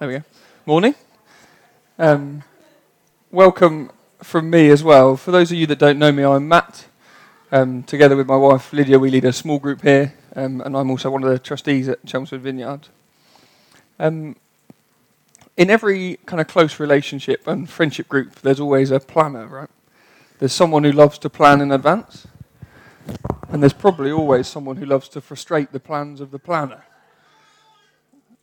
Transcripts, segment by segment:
There we go. Morning. Um, welcome from me as well. For those of you that don't know me, I'm Matt. Um, together with my wife Lydia, we lead a small group here, um, and I'm also one of the trustees at Chelmsford Vineyard. Um, in every kind of close relationship and friendship group, there's always a planner, right? There's someone who loves to plan in advance, and there's probably always someone who loves to frustrate the plans of the planner.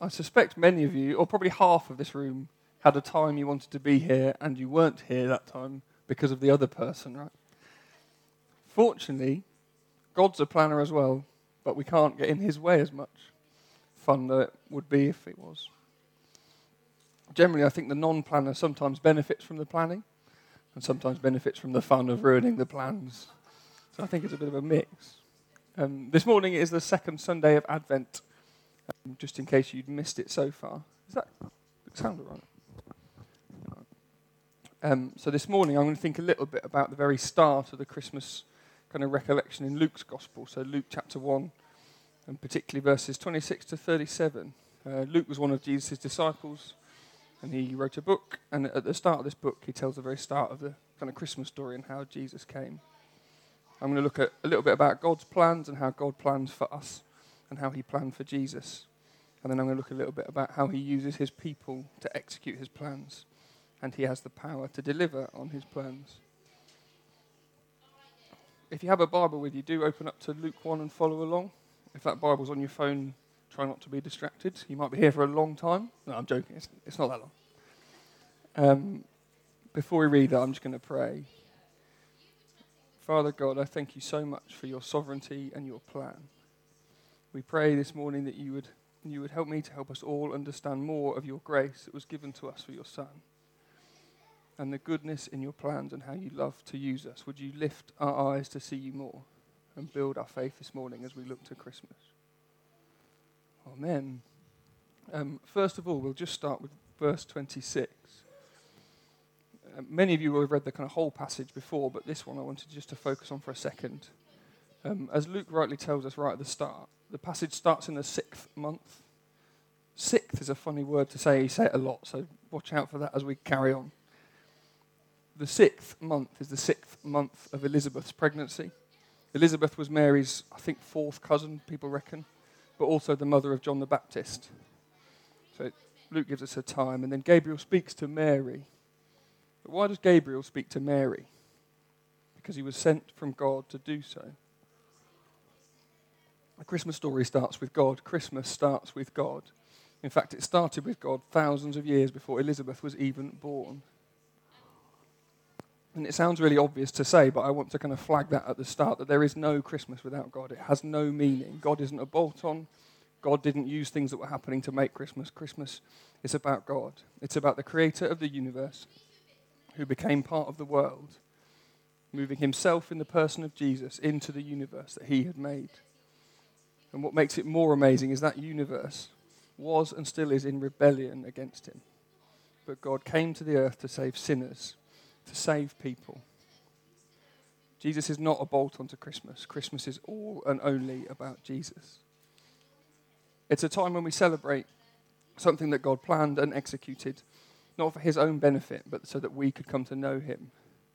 I suspect many of you, or probably half of this room, had a time you wanted to be here and you weren't here that time because of the other person, right? Fortunately, God's a planner as well, but we can't get in his way as much fun that it would be if it was. Generally, I think the non planner sometimes benefits from the planning and sometimes benefits from the fun of ruining the plans. So I think it's a bit of a mix. Um, this morning is the second Sunday of Advent just in case you'd missed it so far. Does that sound all right? Um, so this morning I'm going to think a little bit about the very start of the Christmas kind of recollection in Luke's Gospel. So Luke chapter 1, and particularly verses 26 to 37. Uh, Luke was one of Jesus' disciples, and he wrote a book. And at the start of this book, he tells the very start of the kind of Christmas story and how Jesus came. I'm going to look at a little bit about God's plans and how God plans for us and how he planned for Jesus. And then I'm going to look a little bit about how he uses his people to execute his plans. And he has the power to deliver on his plans. If you have a Bible with you, do open up to Luke 1 and follow along. If that Bible's on your phone, try not to be distracted. You might be here for a long time. No, I'm joking. It's, it's not that long. Um, before we read that, I'm just going to pray. Father God, I thank you so much for your sovereignty and your plan. We pray this morning that you would, you would help me to help us all understand more of your grace that was given to us for your Son and the goodness in your plans and how you love to use us. Would you lift our eyes to see you more and build our faith this morning as we look to Christmas? Amen. Um, first of all, we'll just start with verse 26. Uh, many of you will have read the kind of whole passage before, but this one I wanted just to focus on for a second. Um, as Luke rightly tells us right at the start, the passage starts in the sixth month. Sixth is a funny word to say, He say it a lot, so watch out for that as we carry on. The sixth month is the sixth month of Elizabeth's pregnancy. Elizabeth was Mary's, I think, fourth cousin, people reckon, but also the mother of John the Baptist. So Luke gives us her time, and then Gabriel speaks to Mary. But why does Gabriel speak to Mary? Because he was sent from God to do so. The Christmas story starts with God. Christmas starts with God. In fact, it started with God thousands of years before Elizabeth was even born. And it sounds really obvious to say, but I want to kind of flag that at the start that there is no Christmas without God. It has no meaning. God isn't a bolt on. God didn't use things that were happening to make Christmas. Christmas is about God, it's about the creator of the universe who became part of the world, moving himself in the person of Jesus into the universe that he had made. And what makes it more amazing is that universe was and still is in rebellion against him. But God came to the earth to save sinners, to save people. Jesus is not a bolt onto Christmas. Christmas is all and only about Jesus. It's a time when we celebrate something that God planned and executed, not for his own benefit, but so that we could come to know him,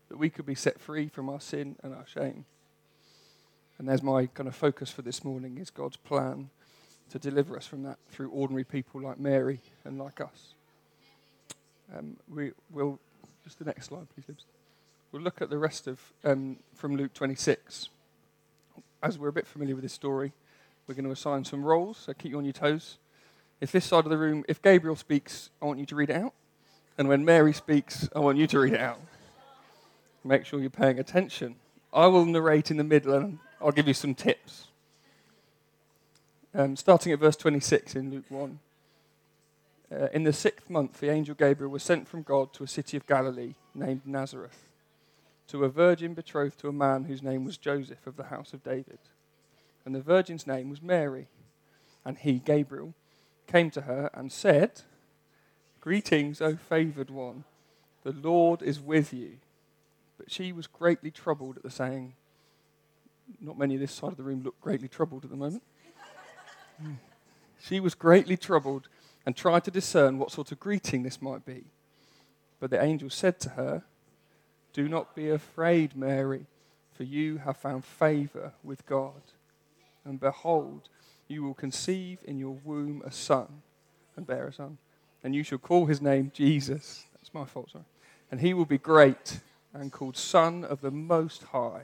that we could be set free from our sin and our shame. And there's my kind of focus for this morning is God's plan to deliver us from that through ordinary people like Mary and like us. Um, we will just the next slide, please, Libs. We'll look at the rest of um, from Luke 26. As we're a bit familiar with this story, we're going to assign some roles, so keep you on your toes. If this side of the room, if Gabriel speaks, I want you to read it out. And when Mary speaks, I want you to read it out. Make sure you're paying attention. I will narrate in the middle and I'll give you some tips. Um, starting at verse 26 in Luke 1. Uh, in the sixth month, the angel Gabriel was sent from God to a city of Galilee named Nazareth, to a virgin betrothed to a man whose name was Joseph of the house of David. And the virgin's name was Mary. And he, Gabriel, came to her and said, Greetings, O favored one, the Lord is with you. But she was greatly troubled at the saying, not many of this side of the room look greatly troubled at the moment. Hmm. she was greatly troubled and tried to discern what sort of greeting this might be. But the angel said to her, Do not be afraid, Mary, for you have found favor with God. And behold, you will conceive in your womb a son, and bear a son, and you shall call his name Jesus. That's my fault, sorry. And he will be great and called Son of the Most High.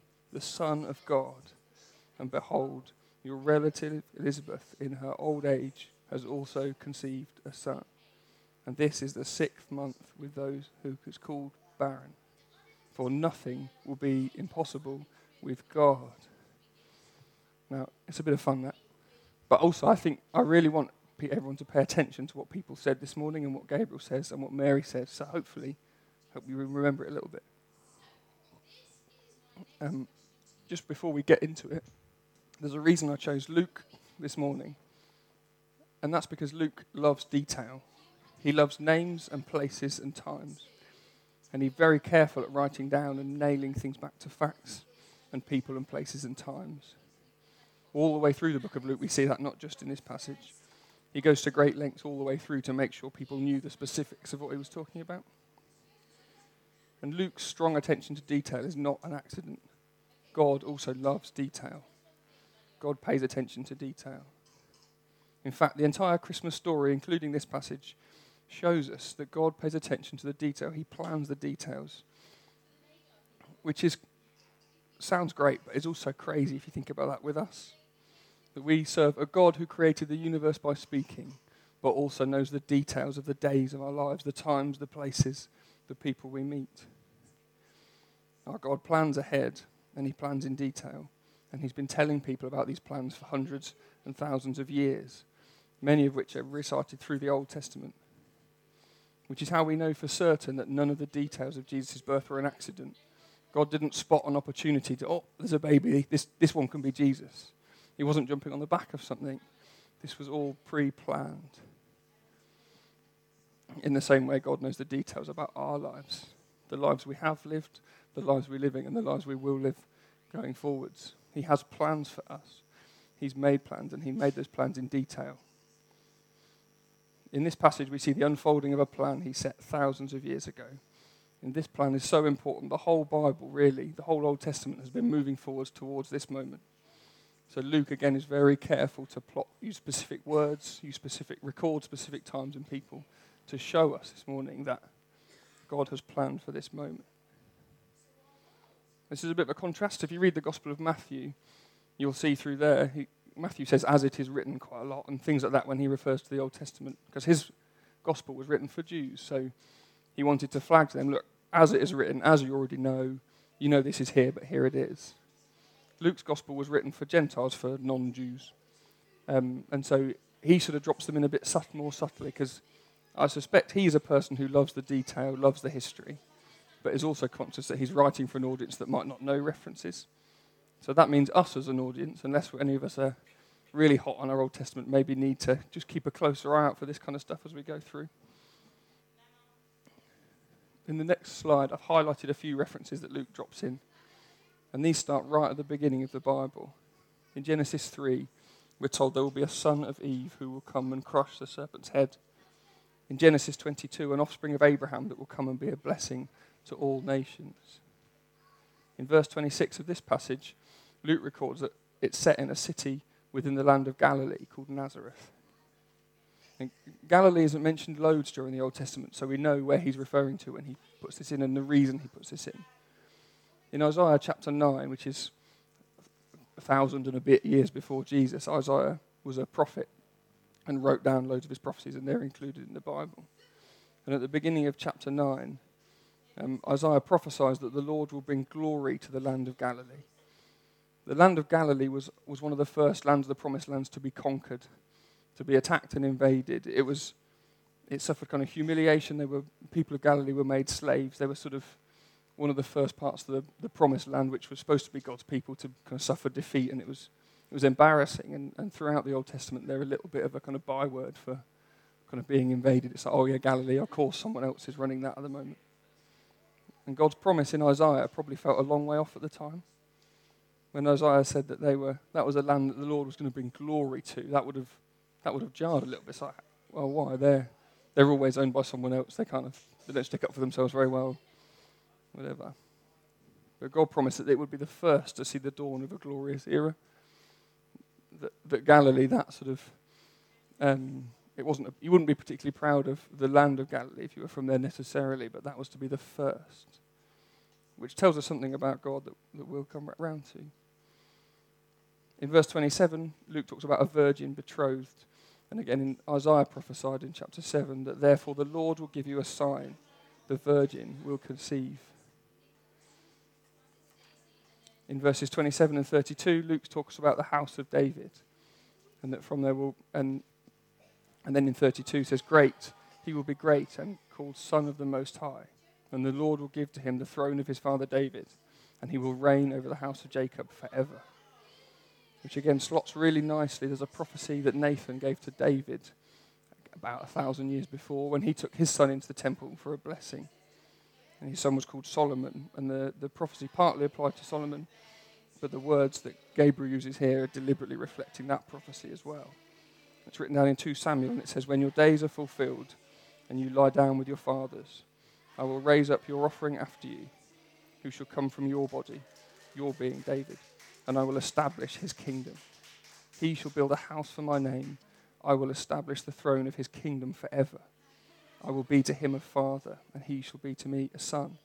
the Son of God. And behold, your relative Elizabeth, in her old age, has also conceived a son. And this is the sixth month with those who is called barren. For nothing will be impossible with God. Now, it's a bit of fun, that. But also, I think I really want everyone to pay attention to what people said this morning and what Gabriel says and what Mary says. So hopefully, hope you remember it a little bit. Um, just before we get into it, there's a reason I chose Luke this morning, and that's because Luke loves detail. He loves names and places and times, and he's very careful at writing down and nailing things back to facts and people and places and times. All the way through the book of Luke, we see that not just in this passage. He goes to great lengths all the way through to make sure people knew the specifics of what he was talking about. And Luke's strong attention to detail is not an accident. God also loves detail. God pays attention to detail. In fact, the entire Christmas story, including this passage, shows us that God pays attention to the detail. He plans the details, which is sounds great, but is also crazy if you think about that with us. That we serve a God who created the universe by speaking, but also knows the details of the days of our lives, the times, the places, the people we meet. Our God plans ahead, and He plans in detail. And he's been telling people about these plans for hundreds and thousands of years, many of which are recited through the Old Testament. Which is how we know for certain that none of the details of Jesus' birth were an accident. God didn't spot an opportunity to, oh, there's a baby, this, this one can be Jesus. He wasn't jumping on the back of something. This was all pre planned. In the same way, God knows the details about our lives the lives we have lived, the lives we're living, and the lives we will live going forwards. He has plans for us. He's made plans, and He made those plans in detail. In this passage, we see the unfolding of a plan He set thousands of years ago. And this plan is so important. The whole Bible, really, the whole Old Testament has been moving forwards towards this moment. So Luke, again, is very careful to plot, use specific words, use specific, record specific times and people to show us this morning that God has planned for this moment. This is a bit of a contrast. If you read the Gospel of Matthew, you'll see through there, he, Matthew says, as it is written quite a lot, and things like that when he refers to the Old Testament, because his Gospel was written for Jews. So he wanted to flag to them, look, as it is written, as you already know, you know this is here, but here it is. Luke's Gospel was written for Gentiles, for non Jews. Um, and so he sort of drops them in a bit more subtly, because I suspect he's a person who loves the detail, loves the history but is also conscious that he's writing for an audience that might not know references. So that means us as an audience, unless any of us are really hot on our Old Testament, maybe need to just keep a closer eye out for this kind of stuff as we go through. In the next slide, I've highlighted a few references that Luke drops in. And these start right at the beginning of the Bible. In Genesis 3, we're told there will be a son of Eve who will come and crush the serpent's head. In Genesis 22, an offspring of Abraham that will come and be a blessing to all nations. In verse 26 of this passage, Luke records that it's set in a city within the land of Galilee called Nazareth. And Galilee isn't mentioned loads during the Old Testament, so we know where he's referring to when he puts this in and the reason he puts this in. In Isaiah chapter 9, which is a thousand and a bit years before Jesus, Isaiah was a prophet and wrote down loads of his prophecies, and they're included in the Bible. And at the beginning of chapter 9, um, Isaiah prophesies that the Lord will bring glory to the land of Galilee. The land of Galilee was, was one of the first lands of the promised lands to be conquered, to to be attacked and invaded. It was it suffered kind of humiliation. They were people of Galilee were made slaves. They were sort of one of the first parts of the, the promised land, which was supposed to be God's people, to kind of suffer defeat, and it was it was embarrassing. And, and throughout the Old Testament, they're a little bit of a kind of byword for kind of being invaded. It's like, oh yeah, Galilee. Of course, someone else is running that at the moment. And God's promise in Isaiah probably felt a long way off at the time. When Isaiah said that they were that was a land that the Lord was going to bring glory to, that would have that would have jarred a little bit. It's like, well, why? They're they're always owned by someone else. They kind of they don't stick up for themselves very well. Whatever. But God promised that it would be the first to see the dawn of a glorious era. That, that Galilee, that sort of, um, it wasn't. A, you wouldn't be particularly proud of the land of Galilee if you were from there necessarily, but that was to be the first, which tells us something about God that, that we'll come back round to. In verse 27, Luke talks about a virgin betrothed and again, in Isaiah prophesied in chapter 7 that therefore the Lord will give you a sign the virgin will conceive. In verses 27 and 32, Luke talks about the house of David, and that from there will, and, and then in 32 says, Great, he will be great and called Son of the Most High, and the Lord will give to him the throne of his father David, and he will reign over the house of Jacob forever which again slots really nicely. There's a prophecy that Nathan gave to David about a thousand years before when he took his son into the temple for a blessing. And his son was called Solomon. And the, the prophecy partly applied to Solomon, but the words that Gabriel uses here are deliberately reflecting that prophecy as well. It's written down in 2 Samuel, and it says, When your days are fulfilled and you lie down with your fathers, I will raise up your offering after you, who shall come from your body, your being David and I will establish his kingdom. He shall build a house for my name. I will establish the throne of his kingdom forever. I will be to him a father, and he shall be to me a son.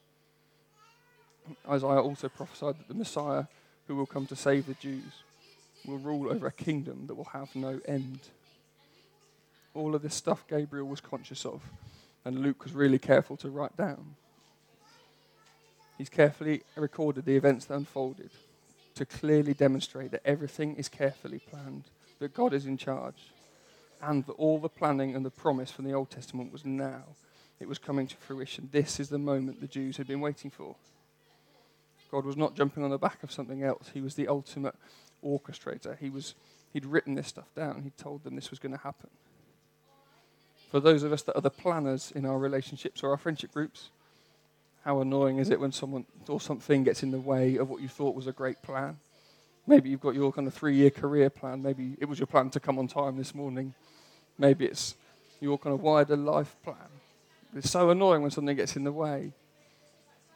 Isaiah also prophesied that the Messiah, who will come to save the Jews, will rule over a kingdom that will have no end. All of this stuff Gabriel was conscious of, and Luke was really careful to write down. He's carefully recorded the events that unfolded to clearly demonstrate that everything is carefully planned, that God is in charge, and that all the planning and the promise from the Old Testament was now. It was coming to fruition. This is the moment the Jews had been waiting for. God was not jumping on the back of something else. He was the ultimate orchestrator. He was, he'd written this stuff down. He told them this was going to happen. For those of us that are the planners in our relationships or our friendship groups, how annoying is it when someone or something gets in the way of what you thought was a great plan? Maybe you've got your kind of three year career plan. Maybe it was your plan to come on time this morning. Maybe it's your kind of wider life plan. It's so annoying when something gets in the way.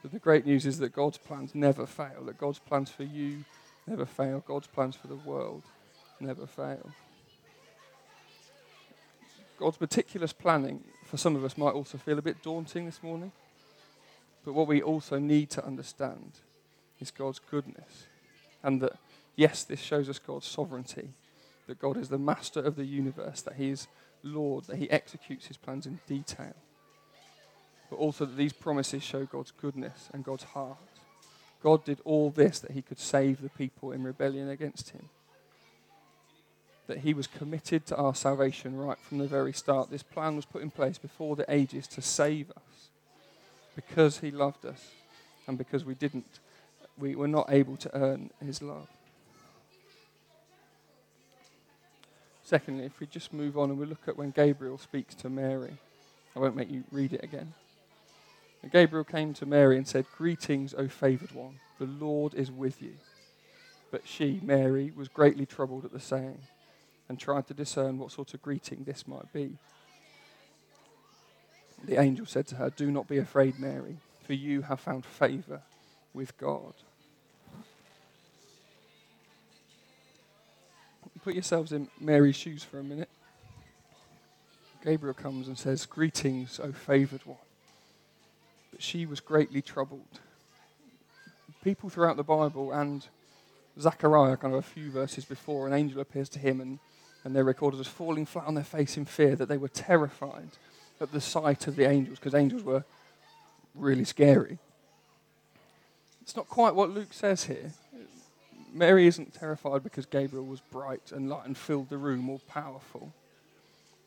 But the great news is that God's plans never fail, that God's plans for you never fail, God's plans for the world never fail. God's meticulous planning for some of us might also feel a bit daunting this morning. But what we also need to understand is God's goodness. And that, yes, this shows us God's sovereignty, that God is the master of the universe, that He is Lord, that He executes His plans in detail. But also that these promises show God's goodness and God's heart. God did all this that He could save the people in rebellion against Him. That He was committed to our salvation right from the very start. This plan was put in place before the ages to save us because he loved us and because we didn't, we were not able to earn his love. Secondly, if we just move on and we look at when Gabriel speaks to Mary, I won't make you read it again. Gabriel came to Mary and said, Greetings, O favored one, the Lord is with you. But she, Mary, was greatly troubled at the saying and tried to discern what sort of greeting this might be. The angel said to her, Do not be afraid, Mary, for you have found favor with God. Put yourselves in Mary's shoes for a minute. Gabriel comes and says, Greetings, O favored one. But she was greatly troubled. People throughout the Bible and Zechariah, kind of a few verses before, an angel appears to him and, and they're recorded as falling flat on their face in fear, that they were terrified at the sight of the angels, because angels were really scary. It's not quite what Luke says here. Mary isn't terrified because Gabriel was bright and light and filled the room, all powerful.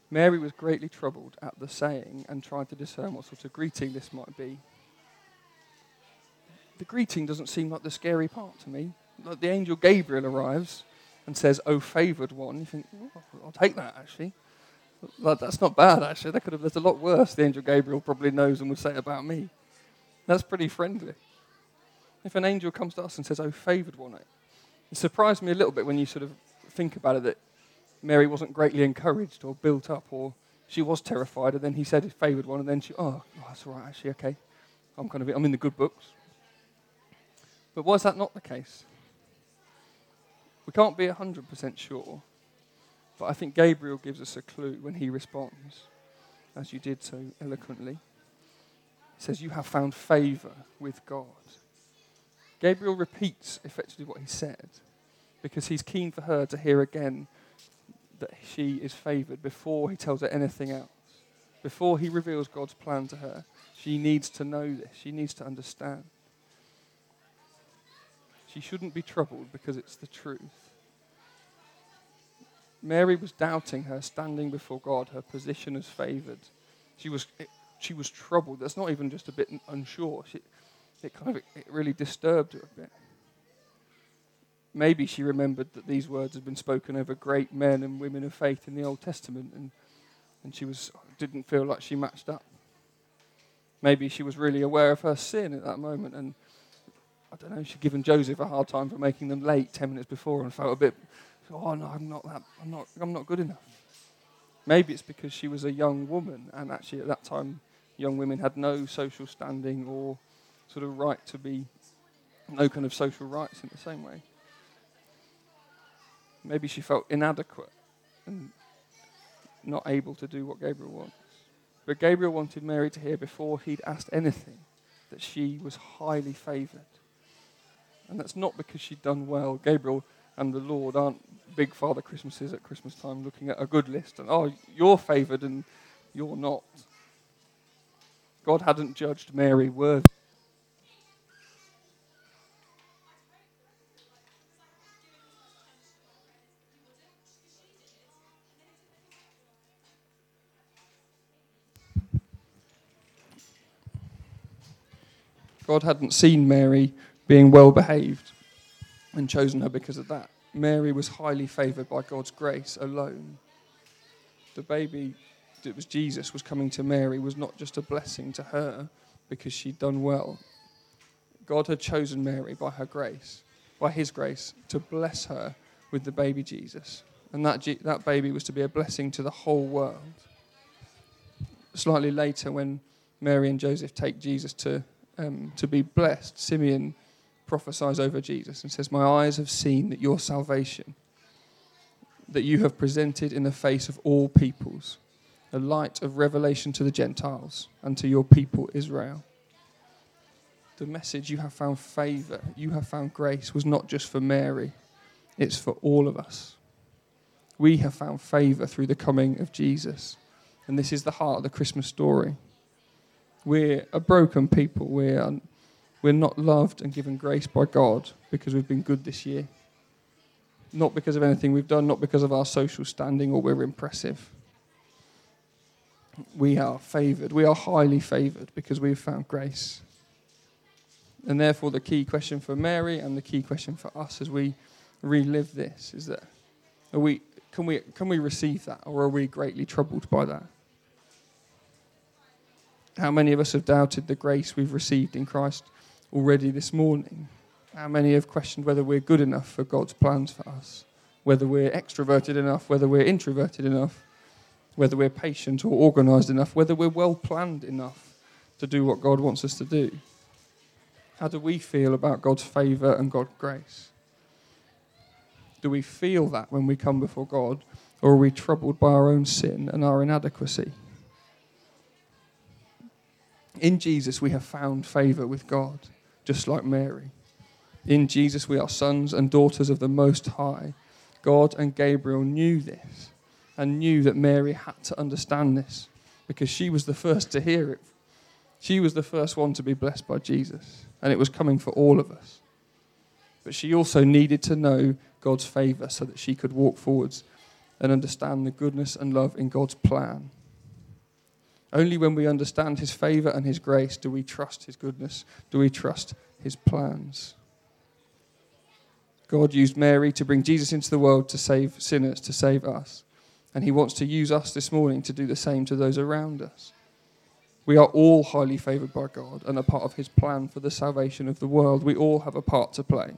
Mary was greatly troubled at the saying and tried to discern what sort of greeting this might be. The greeting doesn't seem like the scary part to me. Like the angel Gabriel arrives and says, Oh, favored one. You think, oh, I'll take that actually. Like, that's not bad actually. That could have, there's a lot worse the angel Gabriel probably knows and would say about me. That's pretty friendly. If an angel comes to us and says, Oh, favored one, it surprised me a little bit when you sort of think about it that Mary wasn't greatly encouraged or built up, or she was terrified, and then he said his favored one, and then she, oh, oh that's all right, actually, okay. I'm kind of, I'm in the good books. But why is that not the case? We can't be 100% sure, but I think Gabriel gives us a clue when he responds, as you did so eloquently. He says, You have found favor with God. Gabriel repeats effectively what he said because he's keen for her to hear again that she is favored before he tells her anything else. Before he reveals God's plan to her, she needs to know this. She needs to understand. She shouldn't be troubled because it's the truth. Mary was doubting her standing before God, her position as favored. She was, she was troubled. That's not even just a bit unsure. She, it kind of it really disturbed her a bit. Maybe she remembered that these words had been spoken over great men and women of faith in the Old Testament, and, and she was, didn't feel like she matched up. Maybe she was really aware of her sin at that moment, and I don't know, she'd given Joseph a hard time for making them late 10 minutes before and felt a bit, oh no, I'm not, that, I'm not, I'm not good enough. Maybe it's because she was a young woman, and actually at that time, young women had no social standing or sort of right to be, no kind of social rights in the same way. Maybe she felt inadequate and not able to do what Gabriel wants. But Gabriel wanted Mary to hear before he'd asked anything that she was highly favored. And that's not because she'd done well. Gabriel and the Lord aren't big Father Christmases at Christmas time looking at a good list and, oh, you're favored and you're not. God hadn't judged Mary worthy God hadn't seen Mary being well behaved and chosen her because of that. Mary was highly favored by God's grace alone. The baby that was Jesus was coming to Mary was not just a blessing to her because she'd done well. God had chosen Mary by her grace, by his grace, to bless her with the baby Jesus. And that, that baby was to be a blessing to the whole world. Slightly later, when Mary and Joseph take Jesus to um, to be blessed, Simeon prophesies over Jesus and says, My eyes have seen that your salvation, that you have presented in the face of all peoples, a light of revelation to the Gentiles and to your people Israel. The message you have found favor, you have found grace, was not just for Mary, it's for all of us. We have found favor through the coming of Jesus. And this is the heart of the Christmas story. We're a broken people. We're, we're not loved and given grace by God because we've been good this year. Not because of anything we've done, not because of our social standing or we're impressive. We are favored. We are highly favored because we've found grace. And therefore, the key question for Mary and the key question for us as we relive this is that are we, can, we, can we receive that or are we greatly troubled by that? How many of us have doubted the grace we've received in Christ already this morning? How many have questioned whether we're good enough for God's plans for us? Whether we're extroverted enough, whether we're introverted enough, whether we're patient or organized enough, whether we're well planned enough to do what God wants us to do? How do we feel about God's favor and God's grace? Do we feel that when we come before God, or are we troubled by our own sin and our inadequacy? In Jesus, we have found favor with God, just like Mary. In Jesus, we are sons and daughters of the Most High. God and Gabriel knew this and knew that Mary had to understand this because she was the first to hear it. She was the first one to be blessed by Jesus, and it was coming for all of us. But she also needed to know God's favor so that she could walk forwards and understand the goodness and love in God's plan. Only when we understand His favor and His grace do we trust His goodness, do we trust His plans. God used Mary to bring Jesus into the world to save sinners, to save us. And He wants to use us this morning to do the same to those around us. We are all highly favored by God and a part of His plan for the salvation of the world. We all have a part to play.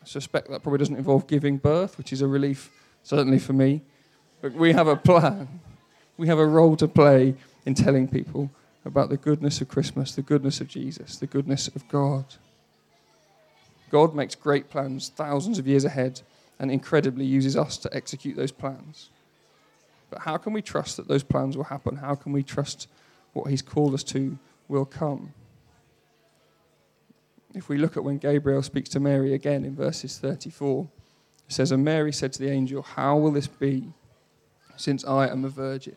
I suspect that probably doesn't involve giving birth, which is a relief, certainly for me. But we have a plan. We have a role to play in telling people about the goodness of Christmas, the goodness of Jesus, the goodness of God. God makes great plans thousands of years ahead and incredibly uses us to execute those plans. But how can we trust that those plans will happen? How can we trust what He's called us to will come? If we look at when Gabriel speaks to Mary again in verses 34, it says, And Mary said to the angel, How will this be, since I am a virgin?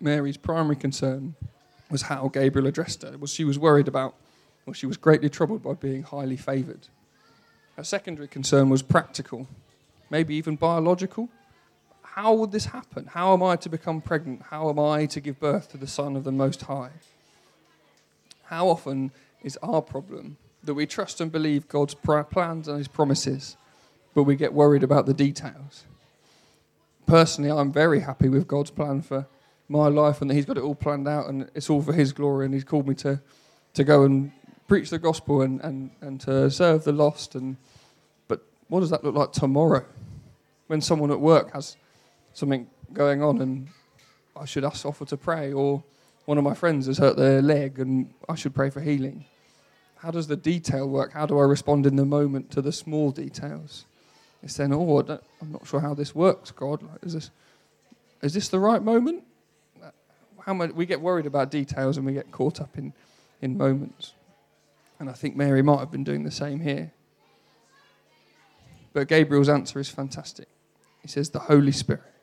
Mary's primary concern was how Gabriel addressed her. Was she was worried about, or she was greatly troubled by being highly favoured. Her secondary concern was practical, maybe even biological. How would this happen? How am I to become pregnant? How am I to give birth to the Son of the Most High? How often is our problem that we trust and believe God's plans and His promises, but we get worried about the details? Personally, I'm very happy with God's plan for my life and that He's got it all planned out and it's all for His glory. And He's called me to, to go and preach the gospel and, and, and to serve the lost. And but what does that look like tomorrow, when someone at work has something going on and I should ask offer to pray, or one of my friends has hurt their leg and I should pray for healing? How does the detail work? How do I respond in the moment to the small details? It's then, oh, I am not sure how this works, God. Like, is this is this the right moment? How much we get worried about details and we get caught up in, in moments. And I think Mary might have been doing the same here. But Gabriel's answer is fantastic. He says, The Holy Spirit.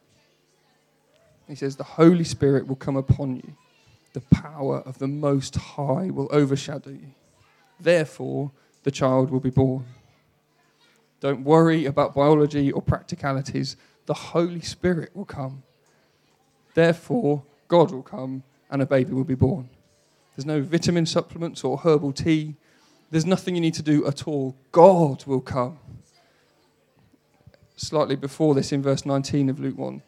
He says, The Holy Spirit will come upon you. The power of the Most High will overshadow you. Therefore, the child will be born. Don't worry about biology or practicalities. The Holy Spirit will come. Therefore, God will come and a baby will be born. There's no vitamin supplements or herbal tea. There's nothing you need to do at all. God will come. Slightly before this, in verse 19 of Luke 1,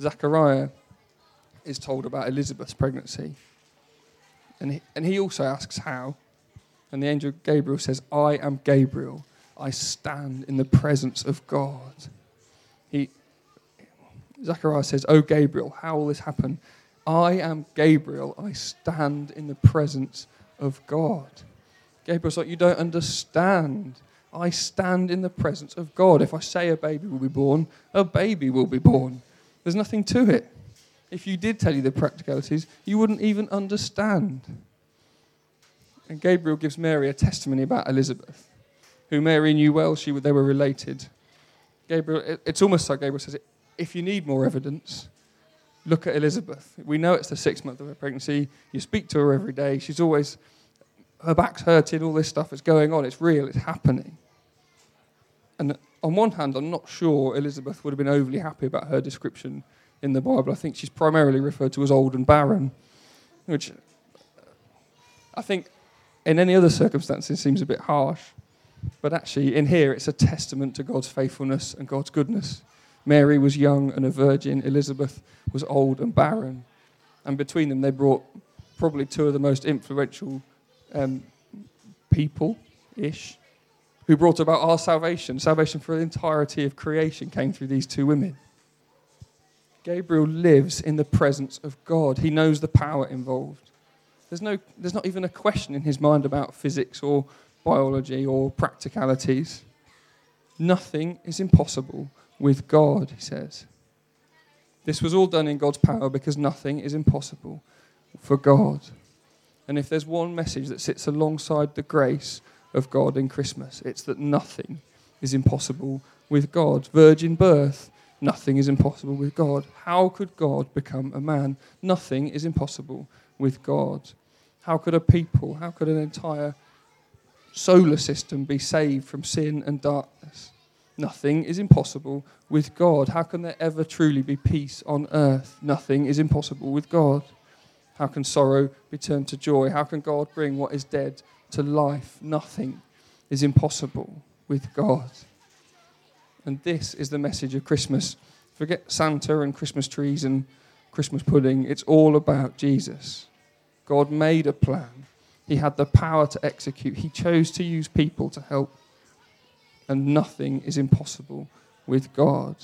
Zechariah is told about Elizabeth's pregnancy. And he, and he also asks how. And the angel Gabriel says, I am Gabriel. I stand in the presence of God. He, Zechariah says, Oh, Gabriel, how will this happen? I am Gabriel. I stand in the presence of God. Gabriel's like, You don't understand. I stand in the presence of God. If I say a baby will be born, a baby will be born. There's nothing to it. If you did tell you the practicalities, you wouldn't even understand. And Gabriel gives Mary a testimony about Elizabeth, who Mary knew well. She, they were related. Gabriel, it's almost like Gabriel says, if you need more evidence, look at Elizabeth. We know it's the sixth month of her pregnancy. You speak to her every day. She's always, her back's hurting, all this stuff is going on. It's real, it's happening. And on one hand, I'm not sure Elizabeth would have been overly happy about her description in the Bible. I think she's primarily referred to as old and barren, which I think in any other circumstances seems a bit harsh. But actually, in here, it's a testament to God's faithfulness and God's goodness. Mary was young and a virgin, Elizabeth was old and barren. And between them, they brought probably two of the most influential um, people ish who brought about our salvation. Salvation for the entirety of creation came through these two women. Gabriel lives in the presence of God, he knows the power involved. There's, no, there's not even a question in his mind about physics or biology or practicalities. Nothing is impossible with God, he says. This was all done in God's power because nothing is impossible for God. And if there's one message that sits alongside the grace of God in Christmas, it's that nothing is impossible with God. Virgin birth, nothing is impossible with God. How could God become a man? Nothing is impossible with God. How could a people, how could an entire solar system be saved from sin and darkness? Nothing is impossible with God. How can there ever truly be peace on earth? Nothing is impossible with God. How can sorrow be turned to joy? How can God bring what is dead to life? Nothing is impossible with God. And this is the message of Christmas. Forget Santa and Christmas trees and Christmas pudding. It's all about Jesus. God made a plan. He had the power to execute. He chose to use people to help. And nothing is impossible with God.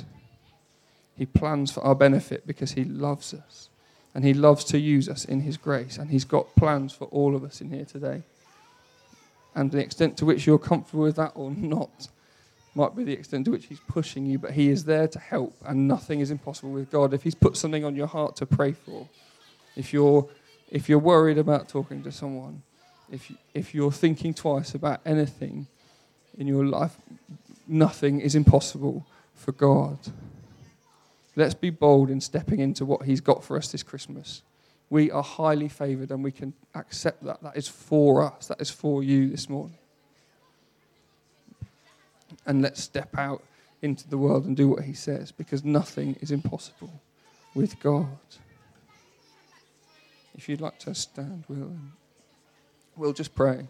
He plans for our benefit because He loves us. And He loves to use us in His grace. And He's got plans for all of us in here today. And the extent to which you're comfortable with that or not might be the extent to which He's pushing you, but He is there to help, and nothing is impossible with God. If He's put something on your heart to pray for, if you're, if you're worried about talking to someone, if, you, if you're thinking twice about anything in your life, nothing is impossible for God. Let's be bold in stepping into what He's got for us this Christmas. We are highly favored and we can accept that. That is for us, that is for you this morning and let's step out into the world and do what he says because nothing is impossible with God. If you'd like to stand, we'll, we'll just pray.